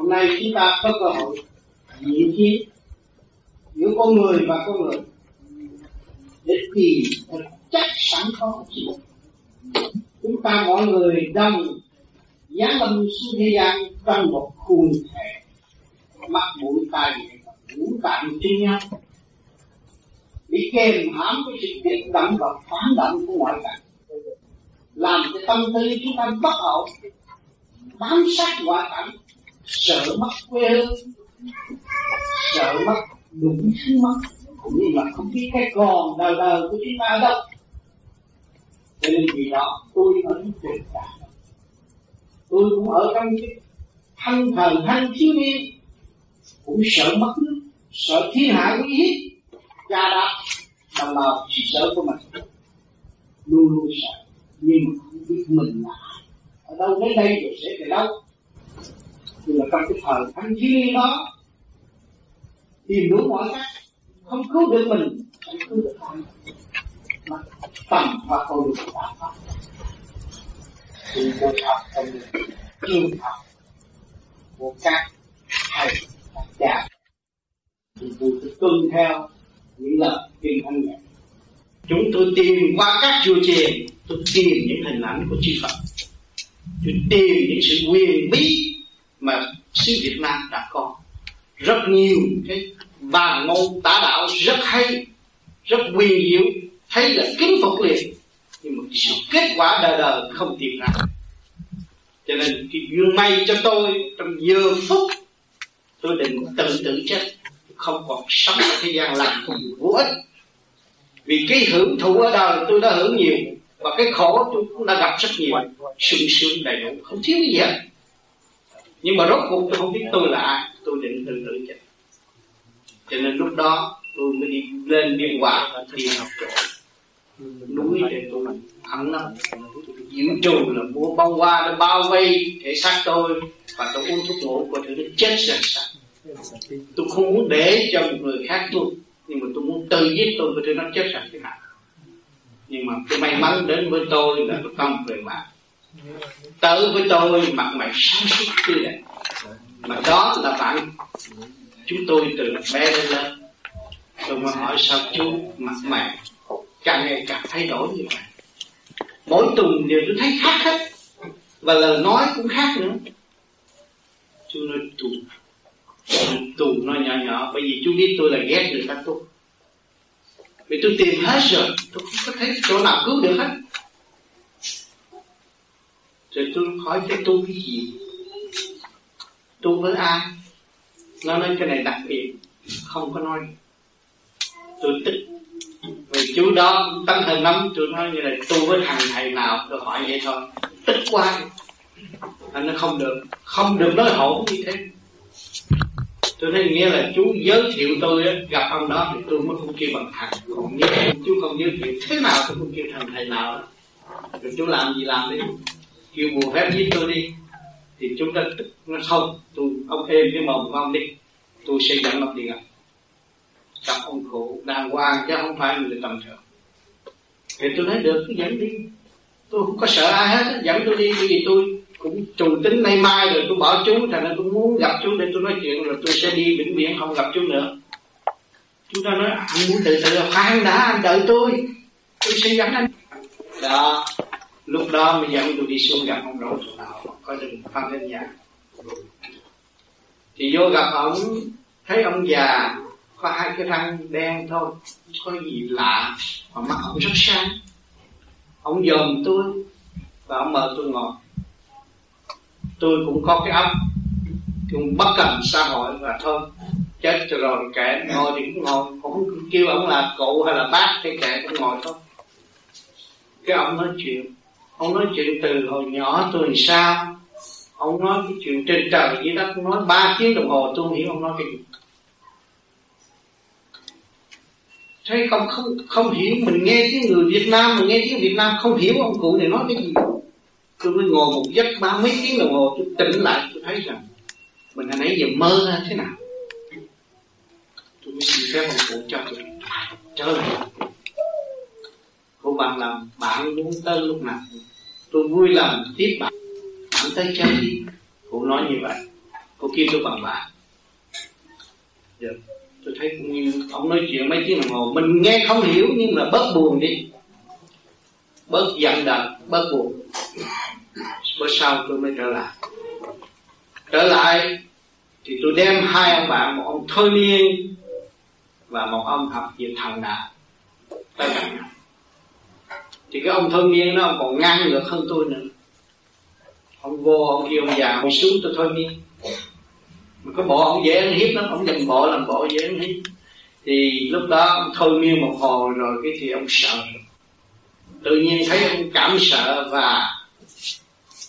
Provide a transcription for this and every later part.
hôm nay chúng ta có cơ hội diễn trí giữa con người và con người để tìm thực chất sẵn có chúng ta mọi người đang giá lâm xuống thế gian trong một khuôn thể mắt mũi tai ngũ tạng chung nhau. Bị kèm hãm với sự kích động và phản động của ngoại cảnh làm cho tâm tư chúng ta bất ổn, bám sát ngoại cảnh sợ mất quê hương sợ mất đúng thứ mất cũng như là không biết cái còn đời đời của chúng ta đâu. Cho nên vì đó, tôi vẫn tuyệt tình cảm tôi cũng ở trong cái thân thần thanh thiếu niên. Cũng sợ mất nước, sợ thiên hạ uy hiếp. Cha đã đồng bào chỉ sợ của mình. Luôn luôn sợ, nhưng mà không biết mình là ở đâu đến đây rồi sẽ về đâu? Nhưng mà trong cái thời thanh duy đó tìm đủ mọi cách không cứu được mình, không cứu được ai mà tầm và tôi được đạo pháp. Thì tôi học trong trường học, của các thầy, các cha. Thì tôi phải tuân theo những lời kinh thánh này. Chúng tôi tìm qua các chùa chiền, tôi tìm những hình ảnh của chư Phật. Tôi tìm những sự quyền bí mà xứ Việt Nam đã có. Rất nhiều cái bàn ngôn tả đạo rất hay, rất quyền diệu thấy là kính phục liền, nhưng mà sự kết quả đời đời không tìm ra. Cho nên cái duyên may cho tôi trong giờ phút tôi định tự tử chết, không còn sống ở thế gian làm cùng vô ích. Vì cái hưởng thụ ở đời tôi đã hưởng nhiều, và cái khổ tôi cũng đã gặp rất nhiều, sung sướng đầy đủ, không thiếu gì hết nhưng mà rốt cuộc tôi không biết tôi là ai. Tôi định tự tử chết. Cho nên lúc đó tôi mới đi lên biên hòa đi học chỗ núi để tôi ăn nó diễn trù là mua bông hoa nó bao vây thể xác tôi và tôi uống thuốc ngủ của tôi nó chết sạch sạch tôi không muốn để cho một người khác tôi, nhưng mà tôi muốn tự giết tôi và tôi nó chết sạch thế nào. Nhưng mà tôi may mắn đến với tôi là tôi không về mạng tới với tôi mặt mày sáng suốt tươi đẹp mà đó là bạn. Chúng tôi từ bé đến lớn. Tôi mới hỏi sao chú mặt mày càng ngày càng thay đổi như vậy. Mỗi tuần đều tôi thấy khác hết. Và lời nói cũng khác nữa. Chú nói tù tù nói nhỏ nhỏ, bởi vì chú biết tôi là ghét người ta tu vì tôi tìm hết rồi, tôi không có thấy chỗ nào cứu được hết rồi tôi hỏi cái tu cái gì? Tu với ai nó nói cái này đặc biệt, không có nói. Tôi tức. Vì chú đó tăng thần lắm, tôi nói như là tu với thằng thầy nào, tôi hỏi vậy thôi. Tức quá. Anh nó không được. Không được nói hổ như thế. Tôi thấy nghĩa là chú giới thiệu tôi gặp ông đó thì tôi mới không kêu bằng thằng. Còn nếu chú không giới thiệu, thế nào tôi không kêu thằng thầy nào đó rồi chú làm gì làm đi? Kêu bùa phép giết tôi đi, thì chúng ta nó không. Tôi, ông êm cái mồm của ông đi. Tôi sẽ dẫn ông đi gặp. Gặp ông cụ đàng hoàng, chứ không phải người tầm thường. Thì tôi nói, được, cứ dẫn đi. Tôi không có sợ ai hết dẫn tôi đi, bởi vì tôi cũng trùng tính nay mai rồi, tôi bỏ chú, thành ra tôi muốn gặp chú để tôi nói chuyện, rồi tôi sẽ đi vĩnh viễn không gặp chú nữa. Chúng ta nói, anh muốn tự tự là khoan đã, anh đợi tôi. Tôi sẽ dẫn anh. Đó lúc đó mới dẫn tôi đi xuống gặp ông lão, chỗ nào có rừng phan lên nhà. Thì vô gặp ông thấy ông già có hai cái răng đen thôi không có gì lạ mà mắt ông rất sáng. Ông dòm tôi và ông mời tôi ngồi. Tôi cũng có cái ấp cũng bất cần xã hội và thôi. Chết rồi kẻ ngồi thì cũng ngồi cũng không kêu ông là cụ hay là bác thì kẻ cũng ngồi thôi. Cái ông nói chuyện ông nói chuyện từ hồi nhỏ tôi làm sao? Ông nói cái chuyện trên trời dưới đất nói ba tiếng đồng hồ tôi không hiểu ông nói cái gì. Thấy không không không hiểu, mình nghe tiếng người Việt Nam, mình nghe tiếng Việt Nam, không hiểu ông cụ này nói cái gì. Tôi mới ngồi một giấc ba mấy tiếng đồng hồ, tôi tỉnh lại, tôi thấy rằng mình hồi nãy giờ mơ ra thế nào. Tôi mới xin phép ông cụ cho tôi trở lại. Cô bạn làm bạn muốn tới lúc nào? Tôi vui lòng tiếp bạn. Bạn tới chơi đi cô nói như vậy. Cô kêu tôi bằng bạn. Được tôi thấy cũng như ông nói chuyện mấy tiếng đồng hồ. Mình nghe không hiểu nhưng mà bớt buồn đi. Bớt giận đập, bớt buồn. Bữa sau tôi mới trở lại. Trở lại thì tôi đem hai ông bạn một ông thôi miên và một ông học về thằng đạo. Tới gặp nhau thì cái ông thôi miên nó còn ngang ngược hơn tôi nữa. Ông vô, ông kêu ông già, ông xuống tôi thôi miên. Mà có bộ ông dễ ăn hiếp lắm, ông dần bộ làm bộ dễ ăn hiếp. Thì lúc đó ông thôi miên một hồi rồi cái thì ông sợ. Tự nhiên thấy ông cảm sợ và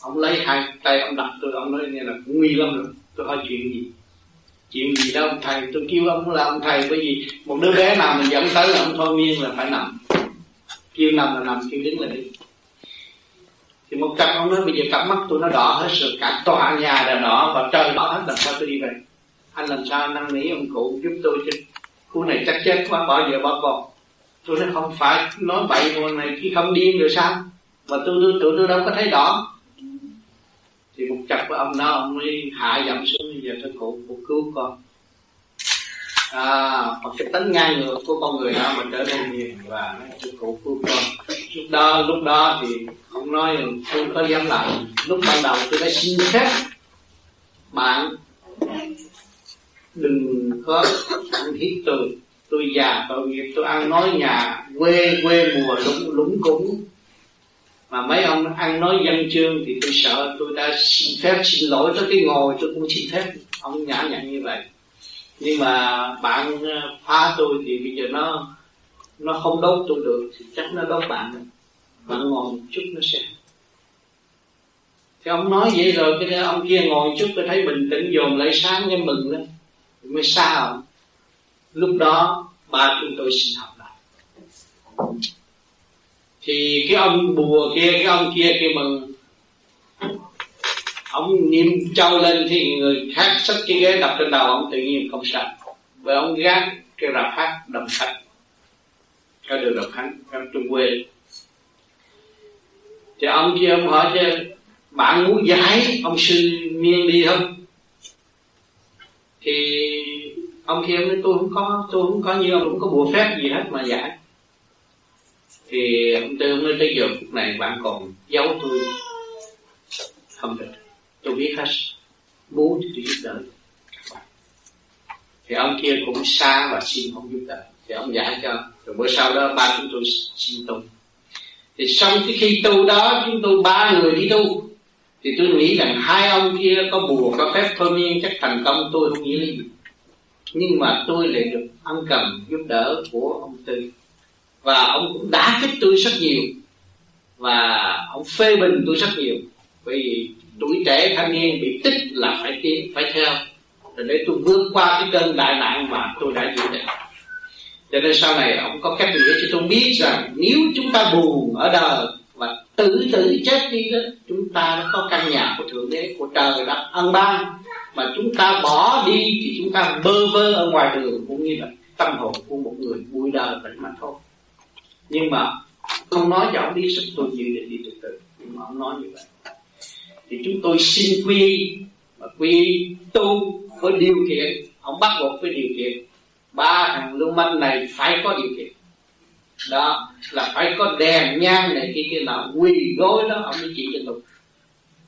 ông lấy hai tay ông đặt tôi, ông nói như là cũng nguy lắm rồi, tôi hỏi chuyện gì? Chuyện gì đó ông thầy, tôi kêu ông là ông thầy, bởi vì một đứa bé nào mình dẫn tới là ông thôi miên là phải nằm kêu nằm là nằm kêu đứng là đi thì một cặp ông nói bây giờ cặp mắt tôi nó đỏ hết rồi cả tòa nhà là đỏ và trời đỏ hết làm sao tôi đi về? Anh làm sao năn nỉ ông cụ giúp tôi chứ? Khu này chắc chết quá bỏ vợ bỏ con. Tôi nói không phải nói bậy mùa này khi không điên rồi sao? Mà tôi tôi tôi, tôi đâu có thấy đỏ. Thì một chặt của ông đó ông mới hạ giọng xuống bây giờ tôi cụ cụ cứu con à hoặc cái tính ngang ngược của con người đó, mình trở nên hiền và nói cụ cứu con. Lúc đó lúc đó thì không nói tôi có dám làm. Lúc ban đầu tôi đã xin phép, bạn đừng có ăn hiếp tôi. Tôi già, tội nghiệp, tôi ăn nói nhà, quê quê mùa lũng lũng cúng. Mà mấy ông ăn nói dân chương thì tôi sợ tôi đã xin phép, xin lỗi tới cái ngồi, tôi cũng xin phép. Ông nhã nhặn như vậy nhưng mà bạn ờ, phá tôi thì bây giờ nó nó không đốt tôi được, thì chắc nó đốt bạn. Bạn ngồi một chút nó sẽ. Thì ông nói vậy rồi, cái ông kia ngồi một chút, tôi thấy bình tĩnh, dồn lại sáng cái mừng lên. Mới sao lúc đó, ba chúng tôi xin học lại. Thì cái ông bùa kia, cái ông kia kia mừng ông niệm châu lên thì người khác xách cái ghế đập trên đầu ông tự nhiên không sao. Và ông gác cái rạp hát đồng sạch. cái đường đồng hắn trong trung quê. Thì ông kia ông hỏi chứ, bạn muốn giải ông sư miên đi không? Thì ông kia nói, tôi không có, tôi không có như ông có bùa phép gì hết mà giải. Thì ông tư nói, tới giờ phút này bạn còn giấu tôi không được tôi biết hết. Muốn thì tôi giúp đỡ. Thì ông kia cũng xa và xin không giúp đỡ. Thì ông giải cho, rồi bữa sau đó ba chúng tôi xin tu. Thì xong cái khi tu đó, chúng tôi ba người đi tu. Thì tôi nghĩ rằng hai ông kia có bùa, có phép thôi miên, chắc thành công tôi không nghĩ gì. Nhưng mà tôi lại được ăn cầm giúp đỡ của ông tư. Và ông cũng đã kích tôi rất nhiều. Và ông phê bình tôi rất nhiều. Bởi vì tuổi trẻ thanh niên bị tích là phải tiến, phải theo. Rồi để tôi vượt qua cái cơn đại nạn mà tôi đã dự định cho nên sau này ông có cách nghĩa cho tôi biết rằng nếu chúng ta buồn ở đời và tự tử chết đi đó, chúng ta đã có căn nhà của thượng đế, của trời đã ân ban. Mà chúng ta bỏ đi thì chúng ta bơ vơ ở ngoài đường, cũng như là tâm hồn của một người vui đời vậy mà thôi. Nhưng mà không nói cho ông biết sức tôi dự để đi từ từ. Nhưng mà ông nói như vậy thì chúng tôi xin quy mà quy tu với điều kiện. Ông bắt buộc với điều kiện. Ba thằng lưu manh này phải có điều kiện. Đó là phải có đèn nhang này kia kia nào quỳ gối đó ông mới chỉ cho tôi.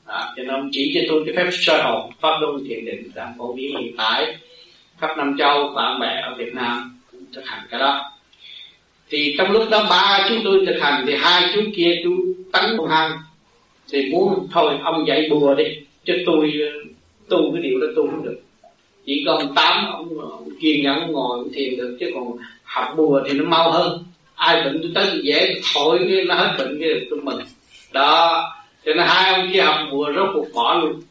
Đó, cho nên ông chỉ cho tôi cái phép sơ hồn pháp luân thiền định đang phổ biến hiện tại. Khắp năm châu bạn bè ở Việt Nam cũng thực hành cái đó. Thì trong lúc đó ba chúng tôi thực hành thì hai chú kia chú tấn công hăng thì muốn thôi ông dạy bùa đi chứ tôi tu cái điều đó tu không được. Chỉ còn tám ông, ông kiên nhẫn ngồi ông thiền được chứ còn học bùa thì nó mau hơn. Ai bệnh tôi tới dễ thổi cái nó hết bệnh cái được tôi mừng đó cho nên hai ông kia học bùa rốt cuộc bỏ luôn.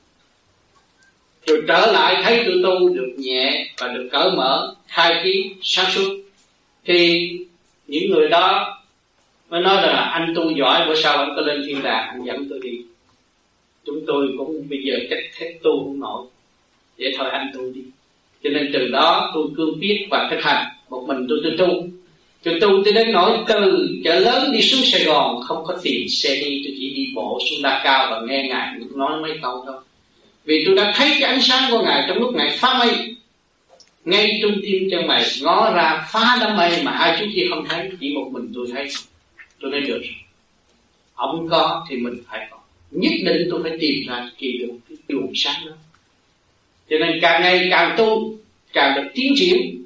Rồi trở lại thấy tôi tu được nhẹ và được cởi mở khai trí sáng suốt. Thì những người đó mới nói là anh tu giỏi, bữa sau anh có lên thiên đàng, anh dẫn tôi đi. Chúng tôi cũng bây giờ cách hết tu không nổi. Để thôi, anh tu đi. Cho nên từ đó tôi cương quyết và thực hành. Một mình tôi tôi tu. Tôi tu tới đến nỗi từ chợ lớn đi xuống Sài Gòn, không có tiền xe đi, tôi chỉ đi bộ xuống Đa Cao và nghe ngài nói mấy câu thôi. Vì tôi đã thấy cái ánh sáng của ngài trong lúc ngài phá mây. Ngay trung tim chân mày ngó ra phá đám mây mà hai chú kia không thấy, chỉ một mình tôi thấy tôi nói được. Ông có thì mình phải có. Nhất định tôi phải tìm ra kỳ được cái luồng sáng đó. Cho nên càng ngày càng tu, càng được tiến triển.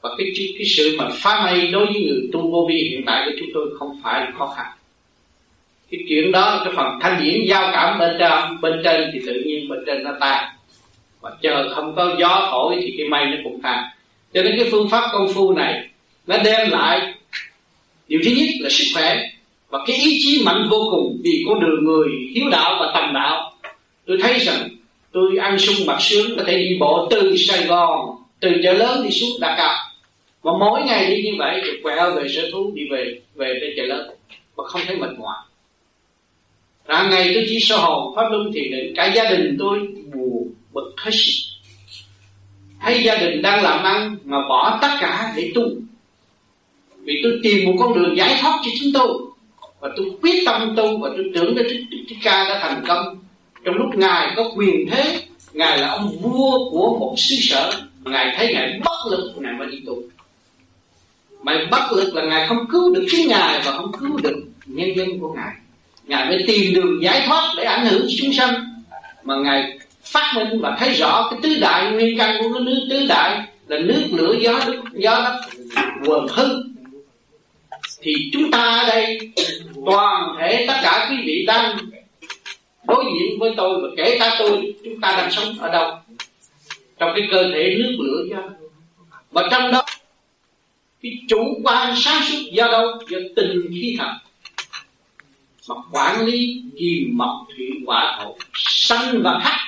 Và cái cái sự mà phá mây đối với người tu vô vi hiện tại của chúng tôi không phải là khó khăn. Cái chuyện đó, cái phần thanh điển giao cảm bên trên bên trên thì tự nhiên bên trên nó tan. Và chờ không có gió thổi thì cái mây nó cũng tan. Cho nên cái phương pháp công phu này, nó đem lại điều thứ nhất là sức khỏe. Và cái ý chí mạnh vô cùng vì con đường người hiếu đạo và tầm đạo. Tôi thấy rằng tôi ăn sung mặc sướng, có thể đi bộ từ Sài Gòn, từ chợ lớn đi xuống Đà Cập. Và mỗi ngày đi như vậy thì quẹo về sở thú, đi về về tới chợ lớn. Và không thấy mệt mỏi. Hàng ngày tôi chỉ sơ hồn, pháp luân thiền định. Cả gia đình tôi buồn bực hết sức. Thấy gia đình đang làm ăn mà bỏ tất cả để tu vì tôi tìm một con đường giải thoát cho chúng tôi. Và tôi quyết tâm tu và tôi tưởng đến Thích Ca đã thành công. Trong lúc ngài có quyền thế, ngài là ông vua của một xứ sở ngài thấy ngài bất lực, ngài mới đi tu. Mà bất lực là ngài không cứu được chính ngài và không cứu được nhân dân của ngài. Ngài mới tìm đường giải thoát để ảnh hưởng chúng sanh. Mà ngài phát minh và thấy rõ cái tứ đại nguyên căn của cái nước tứ đại là nước, lửa, gió đất gió, đất, quần hư thì chúng ta ở đây, toàn thể tất cả quý vị đang đối diện với tôi và kể cả tôi, chúng ta đang sống ở đâu? Trong cái cơ thể nước lửa gió và trong đó, cái chủ quan sáng suốt do đâu? Do tình khí thật mà quản lý kim mộc thủy hỏa thổ sanh và hắc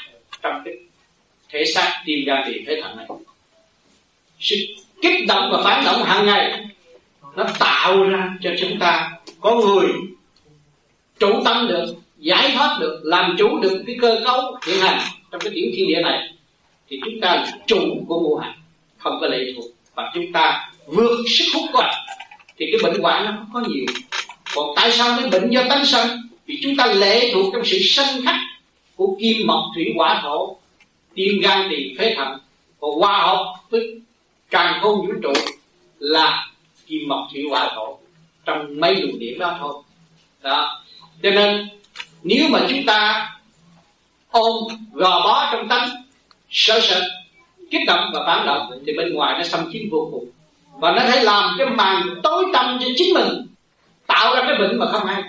trong cái thể xác tim gan tiền thể thận này. Sự kích động và phản động hàng ngày nó tạo ra cho chúng ta có người chủ tâm được, giải thoát được, làm chủ được cái cơ cấu hiện hành trong cái tiểu thiên địa này, thì chúng ta là chủ của ngũ hành, không có lệ thuộc. Và chúng ta vượt sức hút của thì cái bệnh hoạn nó không có nhiều. Còn tại sao cái bệnh do tánh sân? Vì chúng ta lệ thuộc trong sự sanh khắc của kim mộc thủy hỏa thổ tim gan tiền phế thận. Và hòa hợp với càng khôn vũ trụ là kim mộc thủy hỏa thổ, trong mấy luồng điểm đó thôi. Đó. Cho nên, nếu mà chúng ta ôm, gò bó trong tánh, sợ sợ kích động và phản động, thì bên ngoài nó xâm chiếm vô cùng. Và nó thấy làm cái màn tối tăm cho chính mình, tạo ra cái bệnh mà không hay.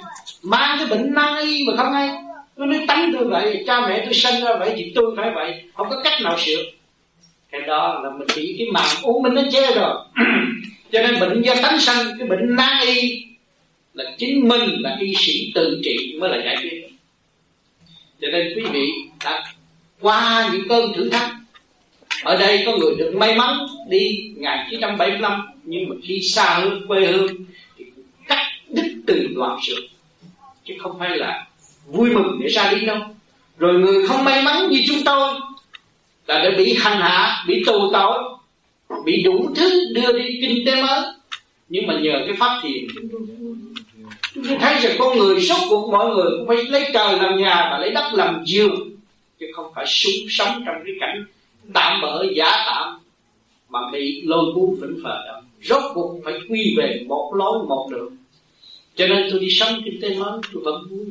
Mang cái bệnh nan y mà không hay. Tôi nói tánh tôi vậy, cha mẹ tôi sinh ra vậy thì tôi phải vậy. Không có cách nào sửa. Cái đó là mình bị cái màn u minh nó che rồi. cho nên bệnh do tánh sanh, cái bệnh nan y là chính mình là y sĩ tự trị mới là giải quyết. Cho nên quý vị đã qua những cơn thử thách. Ở đây có người được may mắn đi 1975 nhưng mà khi xa hương quê hương, thì cắt đứt từ đoạn sự chứ không phải là vui mừng để ra đi đâu. Rồi người không may mắn như chúng tôi là đã bị hành hạ, bị tù tội bị đủ thứ đưa đi kinh tế mới. Nhưng mà nhờ cái pháp thiền. Chúng tôi thấy rằng con người suốt cuộc mọi người cũng phải lấy trời làm nhà và lấy đất làm giường, chứ không phải súng sống trong cái cảnh tạm bỡ, giả tạm, mà bị lôi cuốn vĩnh phờ đâu rốt cuộc phải quy về một lối một đường. Cho nên tôi đi sống kinh tế mới, tôi vẫn vui.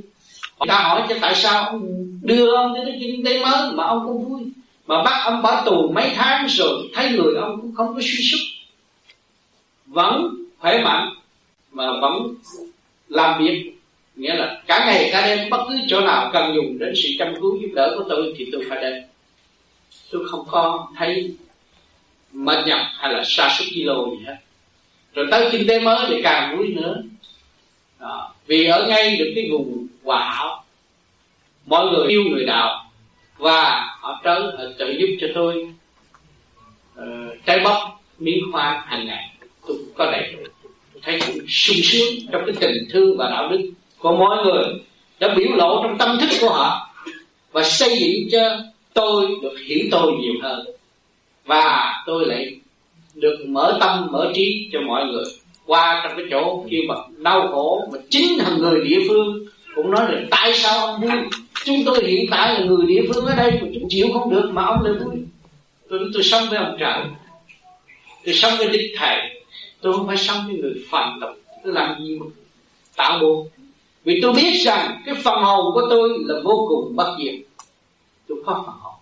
Người ta hỏi cho tại sao ông đưa ông đến cái kinh tế mới mà ông không vui? Mà bắt ông bỏ tù mấy tháng rồi, thấy người ông cũng không có suy sức. Vẫn khỏe mạnh, mà vẫn làm việc. Nghĩa là cả ngày, cả đêm, bất cứ chỗ nào cần dùng đến sự chăm cứu giúp đỡ của tôi thì tôi phải đến. Tôi không có thấy mệt nhọc hay là sa sút kilo gì hết. Rồi tới kinh tế mới thì càng vui nữa. Đó. vì ở ngay được cái vùng hòa hảo, mọi người yêu người đạo và họ tới họ trợ giúp cho tôi uh, trái bắp miếng khoai hàng ngày. Tôi cũng có đầy. Đủ tôi thấy cũng sung sướng trong cái tình thương và đạo đức của mọi người đã biểu lộ trong tâm thức của họ và xây dựng cho tôi được hiểu tôi nhiều hơn. Và tôi lại được mở tâm mở trí cho mọi người. Qua trong cái chỗ kia mà đau khổ mà chính là người địa phương cũng nói là tại sao ông vui? Chúng tôi hiện tại là người địa phương ở đây mà chúng chịu không được mà ông lại vui. Tôi tôi sống với ông trời. Tôi sống với đức thầy. Tôi không phải sống với người phàm tục. Tôi làm gì mà tạo buồn vì tôi biết rằng cái phần hồn của tôi là vô cùng bất diệt. Tôi có phần hồn.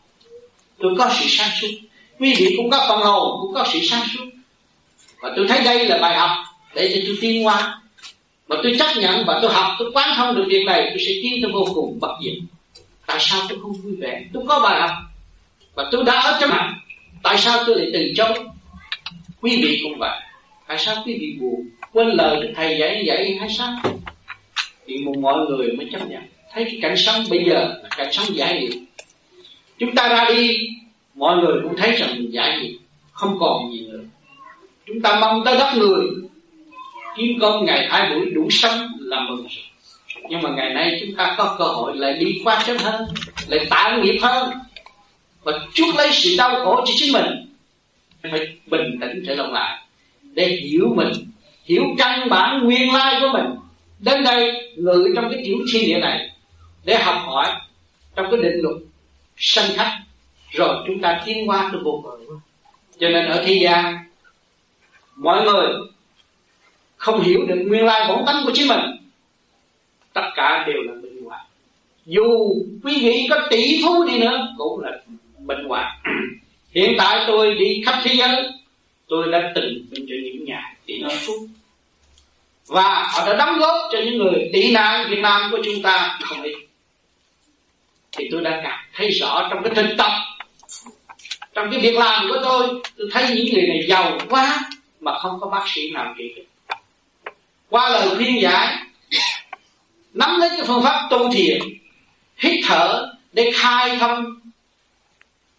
Tôi có sự sáng suốt. Quý vị cũng có phần hồn, cũng có sự sáng suốt. Và tôi thấy đây là bài học để cho tôi tiến qua mà tôi chấp nhận và tôi học, tôi quán thông được việc này, tôi sẽ tiến tới vô cùng bất diệt. Tại sao tôi không vui vẻ? Tôi có bài học và tôi đã ở trong mặt tại sao tôi lại từ chối? Quý vị cũng vậy tại sao quý vị buồn? Quên lời được thầy dạy dạy hay sao? Thì một mọi người mới chấp nhận. Thấy cái cảnh sống bây giờ là cảnh sống giải nghiệp. Chúng ta ra đi, mọi người cũng thấy rằng mình giải nghiệp, không còn gì nữa. Chúng ta mong tới đất người kiếm công ngày hai buổi đủ sống là mừng rồi. Nhưng mà ngày nay chúng ta có cơ hội lại đi qua sớm hơn, lại tạo nghiệp hơn và chuốc lấy sự đau khổ cho chính mình. Phải bình tĩnh trở lại để hiểu mình, hiểu căn bản nguyên lai của mình. Đến đây, ngự trong cái tiểu thiên địa này để học hỏi trong cái định luật sanh khách rồi chúng ta tiến qua được vô cùng cho nên ở thế gian, mọi người không hiểu được nguyên lai bổn tánh của chính mình. Tất cả đều là bệnh hoạn dù quý vị có tỷ phú đi nữa, cũng là bệnh hoạn hiện tại tôi đi khắp thế giới, tôi đã từng bên cho những nhà tỷ phú và họ đã đóng góp cho những người tị nạn Việt Nam của chúng ta không ít. Thì tôi đã cảm thấy rõ trong cái thực tập, trong cái việc làm của tôi tôi thấy những người này giàu quá mà không có bác sĩ nào trị được qua lời khuyên giải, nắm lấy cái phương pháp tu thiền, hít thở để khai thông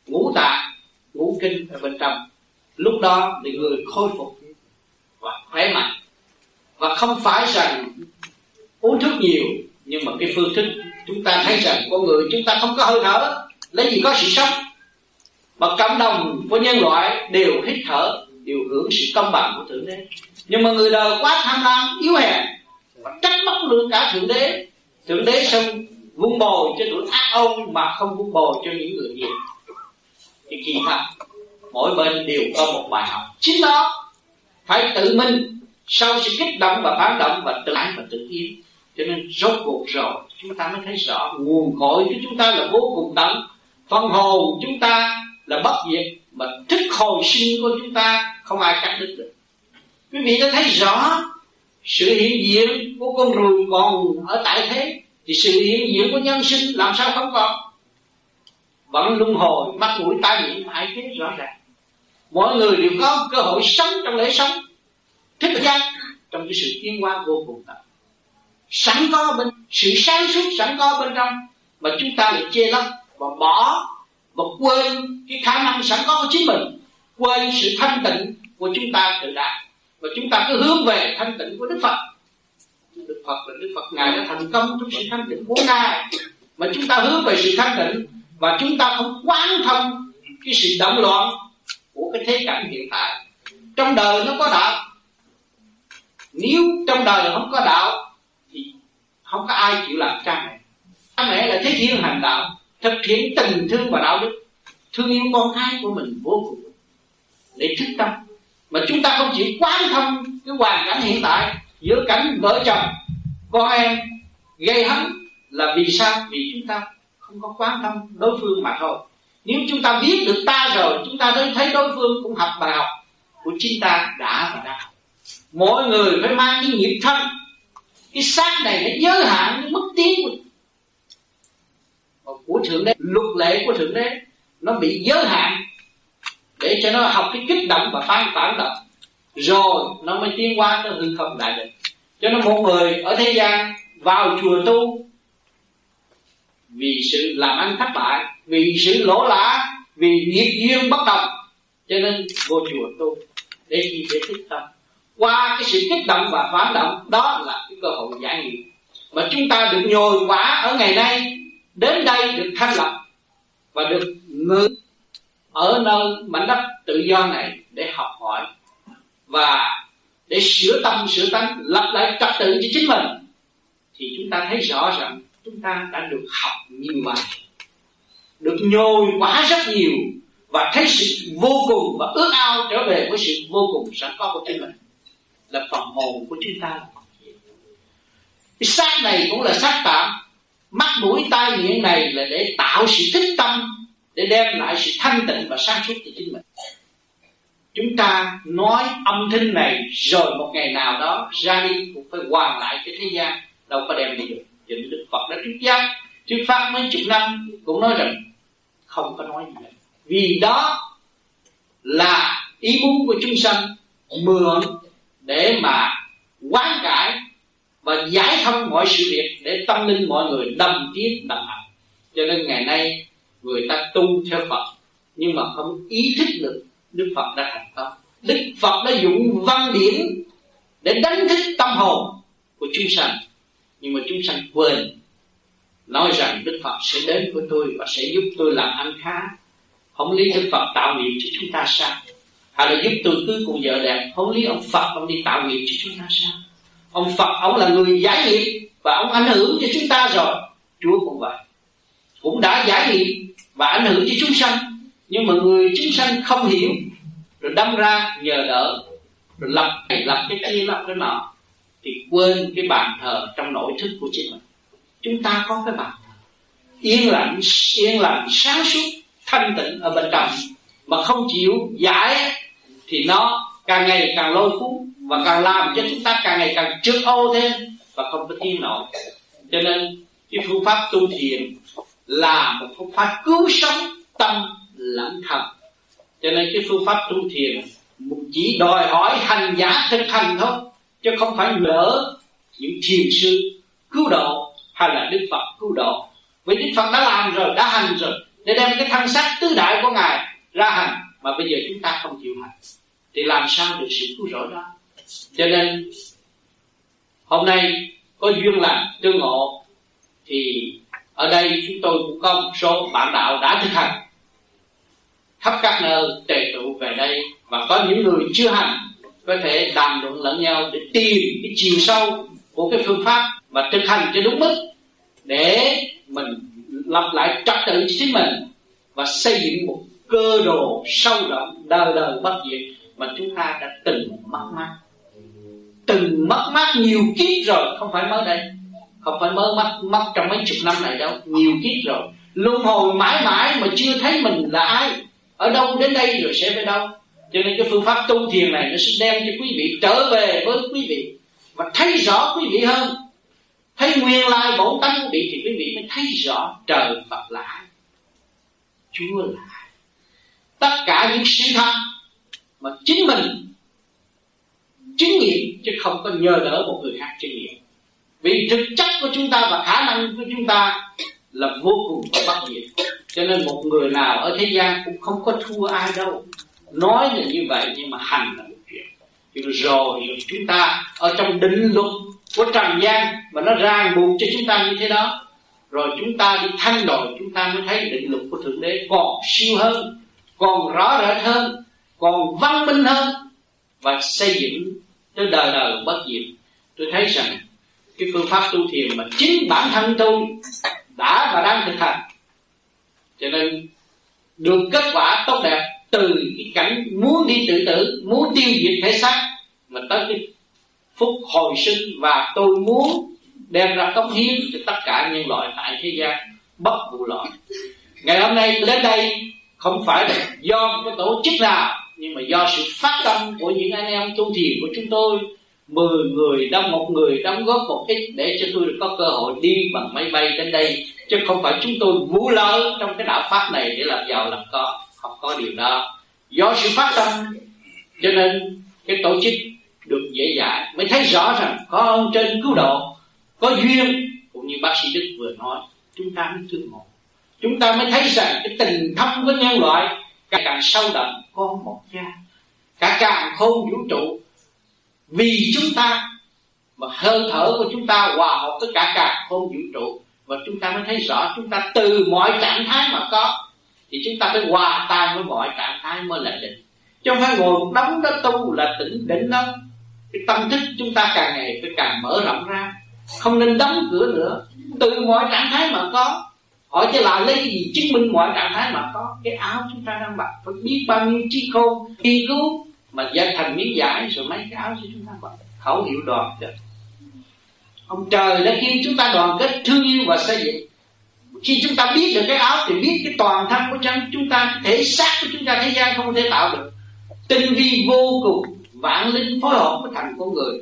ngũ tạng, ngũ kinh ở bên trong. Lúc đó thì người khôi phục và khỏe mạnh. Và không phải rằng uống thuốc nhiều, nhưng mà cái phương thức chúng ta thấy rằng con người chúng ta không có hơi thở, lấy gì có sự sống. Mà cộng đồng của nhân loại đều hít thở đều hưởng sự công bằng của thượng đế. Nhưng mà người đời quá tham lam, yếu hèn, và trách móc luôn cả thượng đế. Thượng đế xong vun bồi cho tuổi ác ôn mà không vun bồi cho những người hiền. Thì kỳ thật, mỗi bên đều có một bài học. Chính đó, phải tự mình sau sự kích động và phản động và tự ái và tự yên cho nên rốt cuộc rồi, chúng ta mới thấy rõ nguồn cội của chúng ta là vô cùng tận phần hồn chúng ta là bất diệt, mà thức hồi sinh của chúng ta không ai cắt đứt được. Quý vị đã thấy rõ sự hiện diện của con ruồi còn ở tại thế, thì sự hiện diện của nhân sinh làm sao không còn? Vẫn luân hồi mắt mũi tai miệng hai thế rõ ràng. Mọi người đều có cơ hội sống trong lễ sống. Thích giác trong cái sự tiến hóa vô cùng tận sẵn có bên, sự sáng suốt sẵn có bên trong, mà chúng ta lại chê lấp và bỏ và quên cái khả năng sẵn có của chính mình quên sự thanh tịnh của chúng ta tự đại và chúng ta cứ hướng về thanh tịnh của đức phật. Đức phật là đức phật ngài đã thành công trong sự thanh tịnh của ngài. Mà chúng ta hướng về sự thanh tịnh và chúng ta không quán thông cái sự động loạn của cái thế cảnh hiện tại. Trong đời nó có đạo. Nếu trong đời không có đạo, thì không có ai chịu làm cha mẹ. Cha mẹ là thế thiên hành đạo, thực hiện tình thương và đạo đức, thương yêu con cái của mình vô cùng để thức tâm. Mà chúng ta không chịu quán thông cái hoàn cảnh hiện tại giữa cảnh vợ chồng con em gây hấn là vì sao? Vì chúng ta không có quán thông đối phương mà thôi. Nếu chúng ta biết được ta rồi chúng ta thấy đối phương cũng học bài học của chính ta đã và đang mỗi người phải mang cái nghiệp thân cái xác này nó giới hạn cái mức tiến của, của thượng đế. Luật lệ của thượng đế nó bị giới hạn để cho nó học cái kích động và phán phản động. Rồi nó mới tiến qua nó hư không đại định cho nên một người ở thế gian vào chùa tu, vì sự làm ăn thất bại, vì sự lỗ lã, vì nghiệp duyên bất đồng, cho nên vô chùa tu để gì để thích tâm. Qua cái sự kích động và phản động, đó là cái cơ hội giải nghiệp. Mà chúng ta được nhồi quả ở ngày nay, đến đây được thanh lập và được ngự ở nơi mảnh đất tự do này để học hỏi và để sửa tâm, sửa tánh, lập lại trật tự cho chính mình, thì chúng ta thấy rõ rằng chúng ta đã được học nhiều mà được nhồi quá rất nhiều và thấy sự vô cùng và ước ao trở về với sự vô cùng sẵn có của chính mình, là phần hồn của chúng ta. Cái xác này cũng là xác tạm, mắt mũi tai miệng này là để tạo sự thích tâm để đem lại sự thanh tịnh và sáng suốt cho chính mình. Chúng ta nói âm thanh này rồi một ngày nào đó ra đi cũng phải hoàn lại cái thế gian, đâu có đem đi được. Cho đức phật đã thuyết giác thuyết pháp mấy chục năm cũng nói rằng không có nói gì hết. Vì đó là ý muốn của chúng sanh mượn để mà quán cải và giải thông mọi sự việc để tâm linh mọi người đồng tiến đồng hành. Cho nên ngày nay người ta tu theo Phật, nhưng mà không ý thức được Đức Phật đã thành công. Đức Phật đã dùng văn điển để đánh thức tâm hồn của chúng sanh. Nhưng mà chúng sanh quên, nói rằng Đức Phật sẽ đến với tôi và sẽ giúp tôi làm ăn khá. Không lý Đức Phật tạo nghiệp cho chúng ta sao? Hay là giúp tôi cưới cùng vợ đẹp? Không lý ông Phật, ông đi tạo nghiệp cho chúng ta sao? Ông Phật, ông là người giải nghiệp và ông ảnh hưởng cho chúng ta rồi. Chúa cũng vậy. Cũng đã giải nghiệp và ảnh hưởng cho chúng sanh. Nhưng mà người chúng sanh không hiểu, rồi đâm ra nhờ đỡ, rồi lập này lập cái kia lập cái nọ thì quên cái bàn thờ trong nội thức của chính mình. Chúng ta có cái bàn thờ. Yên lặng yên lặng, sáng suốt, thanh tịnh ở bên trong. Mà không chịu giải, thì nó càng ngày càng lôi cuốn và càng làm cho chúng ta càng ngày càng trước ô thêm, và không có tiến nổi cho nên cái phương pháp tu thiền là một phương pháp cứu sống tâm lẫn thần cho nên cái phương pháp tu thiền chỉ đòi hỏi hành giả thực hành thôi, chứ không phải lỡ những thiền sư cứu độ hay là đức phật cứu độ. Vì đức phật đã làm rồi, đã hành rồi, để đem cái thân xác tứ đại của ngài ra hành, mà bây giờ chúng ta không chịu hành. Thì làm sao được sự cứu rỗi đó? Cho nên, hôm nay có duyên lành tương ngộ thì ở đây chúng tôi cũng có một số bạn đạo đã thực hành. Khắp các nơi tề tụ về đây và có những người chưa hành, có thể đàm luận lẫn nhau để tìm cái chiều sâu của cái phương pháp và thực hành cho đúng mức để mình lập lại trật tự chính mình và xây dựng một cơ đồ sâu rộng đời đời bất diệt mà chúng ta đã từng mất mát. Từng mất mát nhiều kiếp rồi, không phải mới đây không phải mới mất mất trong mấy chục năm này đâu. Nhiều kiếp rồi. Luân hồi mãi mãi mà chưa thấy mình là ai. Ở đâu đến đây rồi sẽ về đâu. Cho nên cái phương pháp tu thiền này nó sẽ đem cho quý vị trở về với quý vị. Và thấy rõ quý vị hơn. Thấy nguyên lai bổn tánh quý vị thì quý vị mới thấy rõ trời Phật là ai. Chúa là ai. Tất cả những sự thật mà chính mình chứng nghiệm chứ không có nhờ đỡ một người khác chứng nghiệm vì thực chất của chúng ta và khả năng của chúng ta là vô cùng và bất diệt. Cho nên một người nào ở thế gian cũng không có thua ai đâu. Nói là như vậy nhưng mà hành là một chuyện. Nhưng rồi, rồi chúng ta ở trong định luật của trần gian mà nó ràng buộc cho chúng ta như thế đó. Rồi chúng ta đi thanh đổi chúng ta mới thấy định luật của thượng đế còn siêu hơn còn rõ rệt hơn còn văn minh hơn và xây dựng tới đời đời bất diệt. Tôi thấy rằng cái phương pháp tu thiền mà chính bản thân tôi đã và đang thực hành. Cho nên được kết quả tốt đẹp từ cái cảnh muốn đi tự tử, muốn tiêu diệt thể xác mà tới cái phúc hồi sinh. Và tôi muốn đem ra cống hiến cho tất cả nhân loại tại thế gian, bất vụ lợi ngày hôm nay đến đây không phải do một cái tổ chức nào, nhưng mà do sự phát tâm của những anh em tu thiền của chúng tôi mười người đóng một người đóng góp một ít để cho tôi được có cơ hội đi bằng máy bay đến đây. Chứ không phải chúng tôi vũ lỡ trong cái đạo pháp này để làm giàu làm có. Không có điều đó. Do sự phát tâm cho nên cái tổ chức được dễ dãi mới thấy rõ rằng có ông trên cứu độ có duyên cũng như bác sĩ đức vừa nói chúng ta mới thương ngộ chúng ta mới thấy rằng cái tình thâm của nhân loại càng, càng sâu đậm có một cha cả càng khôn vũ trụ vì chúng ta mà hơi thở của chúng ta hòa hợp tất cả cả không vũ trụ và chúng ta mới thấy rõ chúng ta từ mọi trạng thái mà có, thì chúng ta phải hòa tan với mọi trạng thái mới là định chứ không phải ngồi một đống đó tu là tỉnh định đâu cái tâm thức chúng ta càng ngày phải càng mở rộng ra. Không nên đóng cửa nữa. Từ mọi trạng thái mà có. Hỏi chứ là lấy gì chứng minh mọi trạng thái mà có? Cái áo chúng ta đang mặc phải biết bao nhiêu trí khôn nghiên cứu mà dắt thành miếng giải rồi mấy cái áo cho chúng ta mặc khẩu hiệu đoàn kết. Ông trời đã khiến chúng ta đoàn kết thương yêu và xây dựng. Khi chúng ta biết được cái áo thì biết cái toàn thân của chúng ta thể xác của chúng ta, thế gian không thể tạo được. Tinh vi vô cùng, vạn linh phối hợp với thành con người.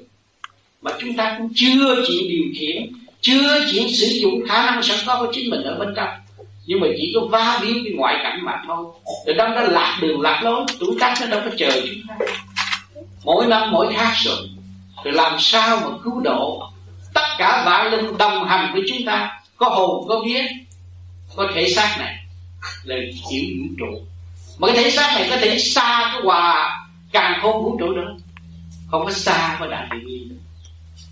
Mà chúng ta cũng chưa chịu điều khiển, chưa chịu sử dụng khả năng sẵn có của chính mình ở bên trong nhưng mà chỉ có va víu cái ngoại cảnh mà thôi. Rồi đâm nó lạc đường, lạc lối, tuổi tác nó đâu có chờ chúng ta. Mỗi năm, mỗi khác rồi. Rồi làm sao mà cứu độ tất cả vạn linh đồng hành với chúng ta? Có hồn, có vía, có thể xác này là chịu vũ trụ. Mà cái thể xác này có thể xa cái hòa càng không vũ trụ nữa không có xa với đại tự nhiên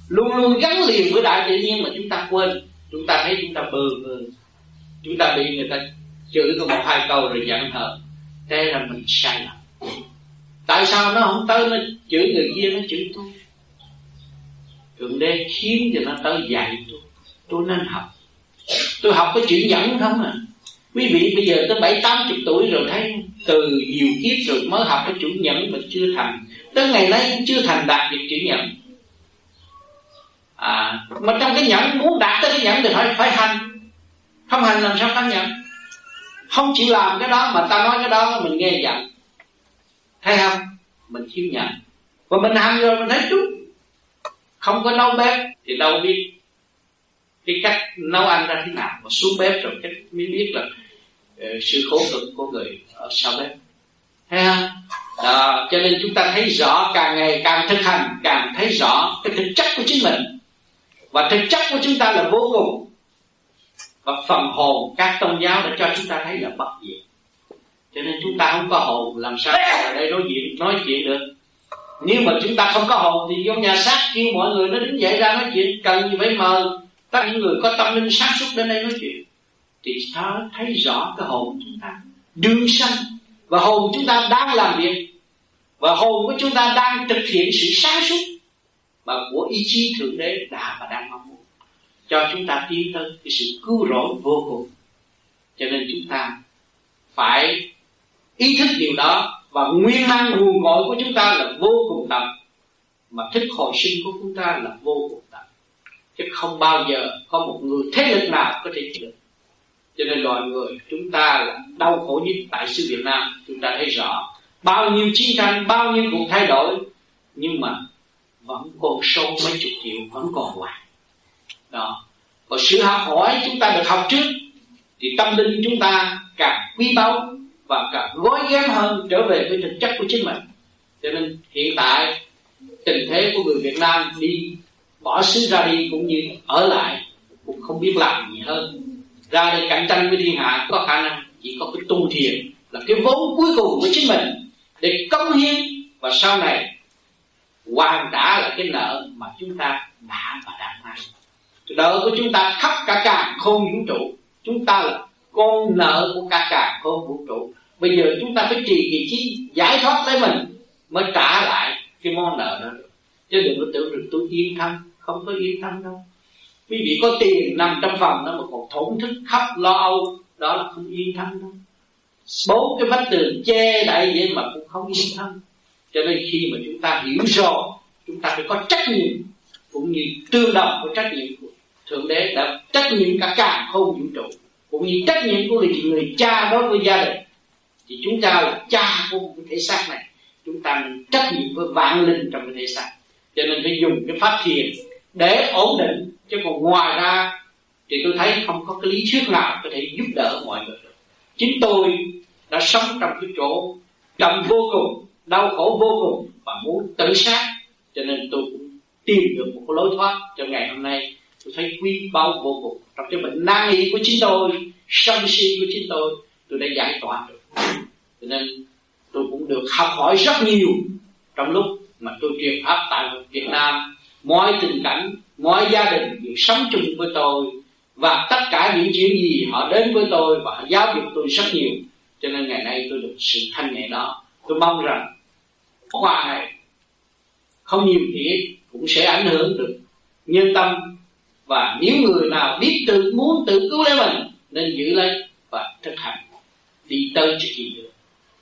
luôn luôn gắn liền với đại tự nhiên mà chúng ta quên. Chúng ta thấy chúng ta bơ vơ chúng ta bị người ta chửi có một hai câu rồi giận hờn. Thế là mình sai lầm. Tại sao nó không tới, nó chửi người kia, nó chửi tôi? Thượng đế khiến cho nó tới dạy tôi. Tôi nên học. Tôi học cái chữ nhẫn không à? Quý vị, bây giờ tới bảy, tám chục tuổi rồi thấy từ nhiều kiếp rồi mới học cái chữ nhẫn mà chưa thành. Tới ngày nay chưa thành đạt được chữ nhẫn. À mà trong cái nhẫn, muốn đạt tới cái nhẫn thì phải phải hành không hành làm sao cảm nhận? Không chỉ làm cái đó mà ta nói cái đó mình nghe giận. Thấy không? Mình chịu nhận và mình hành rồi mình thấy đúng. Không có nấu bếp thì đâu biết cái cách nấu ăn ra thế nào. Mà xuống bếp rồi cách mới biết là uh, sự khổ cực của người ở sau bếp. Thấy không? Đó, cho nên chúng ta thấy rõ càng ngày càng thực hành càng thấy rõ cái thực chất của chính mình. Và thực chất của chúng ta là vô cùng và phần hồn các tôn giáo đã cho chúng ta thấy là bất diệt. Cho nên chúng ta không có hồn, làm sao ở đây nói chuyện nói chuyện được? Nếu mà chúng ta không có hồn thì vô nhà xác kêu mọi người nó đứng dậy ra nói chuyện, cần gì phải mời? Tất những người có tâm linh sáng suốt đến đây nói chuyện. Thì ta thấy rõ cái hồn chúng ta? Đương sanh. Và hồn chúng ta đang làm việc. Và hồn của chúng ta đang thực hiện sự sáng suốt. Mà của ý chí thượng đế đã và đang mong muốn cho chúng ta tiến tới cái sự cứu rỗi vô cùng. Cho nên chúng ta phải ý thức điều đó và nguyên năng nguồn cội của chúng ta là vô cùng tận mà thức hồi sinh của chúng ta là vô cùng tận chứ không bao giờ có một người thế lực nào có thể chịu được. Cho nên loài người chúng ta là đau khổ nhất tại xứ Việt Nam, chúng ta thấy rõ. Bao nhiêu chiến tranh, bao nhiêu cuộc thay đổi, nhưng mà vẫn còn sâu mấy chục triệu, vẫn còn hoài. Đó và sự học hỏi chúng ta được học trước, thì tâm linh chúng ta càng quý báu và càng gói ghém hơn trở về với thực chất của chính mình. Cho nên hiện tại, tình thế của người Việt Nam đi, bỏ xứ ra đi cũng như ở lại cũng không biết làm gì hơn. Ra để cạnh tranh với thiên hạ có khả năng chỉ có cái tu thiền là cái vốn cuối cùng của chính mình để cống hiến và sau này hoàn trả lại cái nợ mà chúng ta đã và đang mang nợ của chúng ta khắp cả càng không vũ trụ. Chúng ta là con nợ của cả càng không vũ trụ. Bây giờ chúng ta phải trì kỳ trí giải thoát lấy mình mới trả lại cái món nợ đó được. Chứ đừng có tưởng được tôi yên thân, không có yên thân đâu. Quý vị có tiền nằm trong phòng đó mà còn thổn thức khóc lo âu, đó là không yên thân đâu. Bốn cái vách tường che đậy vậy mà cũng không yên thân. Cho nên khi mà chúng ta hiểu rồi chúng ta phải có trách nhiệm cũng như tương đồng của trách nhiệm thượng đế đã trách nhiệm cả cả không vũ trụ cũng như trách nhiệm của người, người cha đối với gia đình. Thì chúng ta là cha của cái thể xác này chúng ta trách nhiệm với vạn linh trong cái thể xác. Cho nên phải dùng cái pháp thiền để ổn định chứ còn ngoài ra thì tôi thấy không có cái lý thuyết nào có thể giúp đỡ mọi người được. Chính tôi đã sống trong cái chỗ đậm vô cùng đau khổ vô cùng và muốn tự sát cho nên tôi cũng tìm được một cái lối thoát cho ngày hôm nay tôi thấy quý báu vô cùng. Trong cái bệnh nan y của chính tôi, sân si của chính tôi tôi đã giải tỏa được. Cho nên tôi cũng được học hỏi rất nhiều. Trong lúc mà tôi truyền pháp tại Việt Nam, mọi tình cảnh, mọi gia đình đều sống chung với tôi. Và tất cả những chuyện gì họ đến với tôi và họ giáo dục tôi rất nhiều. Cho nên ngày nay tôi được sự thanh nhẹ đó. Tôi mong rằng khoa này không nhiều thiệt cũng sẽ ảnh hưởng được nhân tâm và nếu người nào biết tự muốn tự cứu lấy mình, nên giữ lấy và thực hành. Đi tới cho kỳ được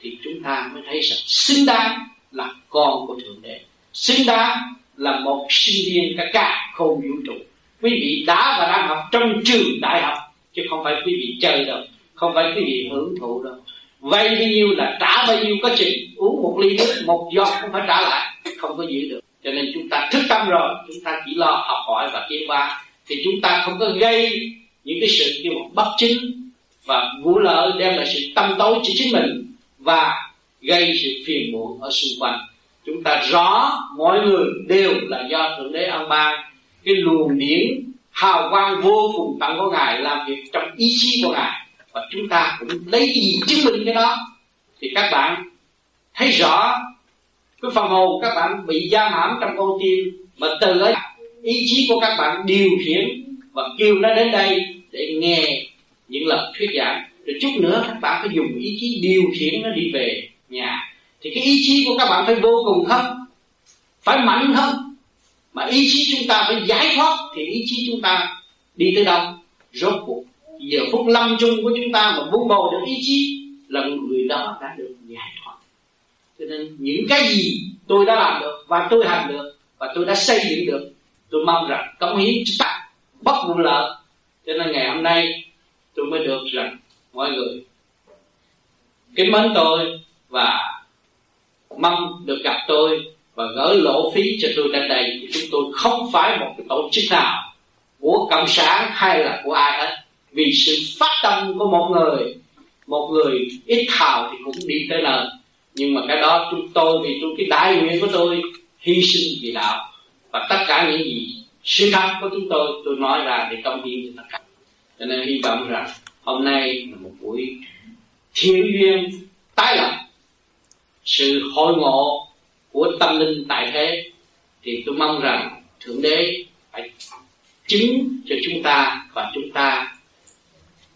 thì chúng ta mới thấy rằng xứng đáng là con của thượng đế. Xứng đáng là một sinh viên cả cả không vũ trụ. Quý vị đã và đang học trong trường đại học, chứ không phải quý vị chơi đâu, không phải quý vị hưởng thụ đâu. Vay bao nhiêu là trả bao nhiêu, có chừng uống một ly nước, một giọt cũng phải trả lại, không có giữ được. Cho nên chúng ta thức tâm rồi, chúng ta chỉ lo học hỏi và tiến qua thì chúng ta không có gây những cái sự như một bất chính và vụ lợi đem lại sự tâm tối cho chính mình và gây sự phiền muộn ở xung quanh. Chúng ta rõ mọi người đều là do thượng đế an ban cái luồng điển hào quang vô cùng tận của ngài làm việc trong ý chí của ngài. Và chúng ta cũng lấy gì chứng minh cái đó? Thì các bạn thấy rõ, cái phần hồn các bạn bị giam hãm trong con tim, mà từ ấy ý chí của các bạn điều khiển và kêu nó đến đây để nghe những lời thuyết giảng. Rồi chút nữa các bạn phải dùng ý chí điều khiển nó đi về nhà. Thì cái ý chí của các bạn phải vô cùng hơn phải mạnh hơn. Mà ý chí chúng ta phải giải thoát, thì ý chí chúng ta đi tới đâu? Rốt cuộc, giờ phút lâm chung của chúng ta mà vun bồi được ý chí là người đó đã được giải thoát. Cho nên những cái gì tôi đã làm được và tôi hành được và tôi đã xây dựng được tôi mong rằng cống hiến cho tất bất vụ lợi. Cho nên ngày hôm nay tôi mới được rằng mọi người kính mến tôi và mong được gặp tôi và gỡ lỗ phí cho tôi đến đây. Chúng tôi không phải một cái tổ chức nào của cộng sản hay là của ai hết. Vì sự phát tâm của một người một người ít thào thì cũng đi tới nơi. Nhưng mà cái đó chúng tôi vì tôi, cái đại nguyện của tôi hy sinh vì đạo và tất cả những gì sự thật của chúng tôi tôi nói ra để công hiến cho tất cả. Cho nên hy vọng rằng hôm nay là một buổi thiên duyên tái lập sự hội ngộ của tâm linh tại thế. Thì tôi mong rằng thượng đế phải chứng cho chúng ta và chúng ta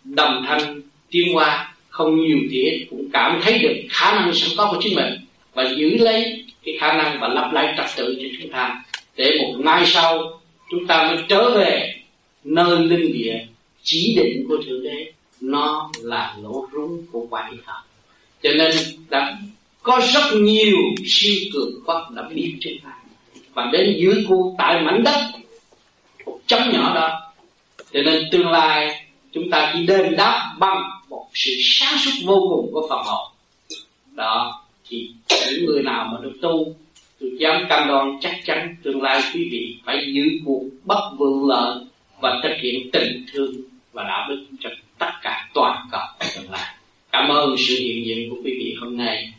đồng thanh tiến qua không nhiều thì cũng cảm thấy được khả năng sẵn có của chính mình và giữ lấy cái khả năng và lắp lại trật tự cho chúng ta để một ngày sau, chúng ta mới trở về nơi linh địa chỉ định của thượng đế. Nó là lỗ rúng của quả địa học cho nên đã có rất nhiều siêu cường quốc đã biết chúng ta và đến dưới cô tại mảnh đất một chấm nhỏ đó, cho nên tương lai chúng ta chỉ đền đáp bằng một sự sáng suốt vô cùng của phần hồn đó, thì những người nào mà được tu tôi dám cam đoan chắc chắn tương lai quý vị phải giữ cuộc bất vượng lợi và thực hiện tình thương và đạo đức cho tất cả toàn cầu tương lai. Cảm ơn sự hiện diện của quý vị hôm nay.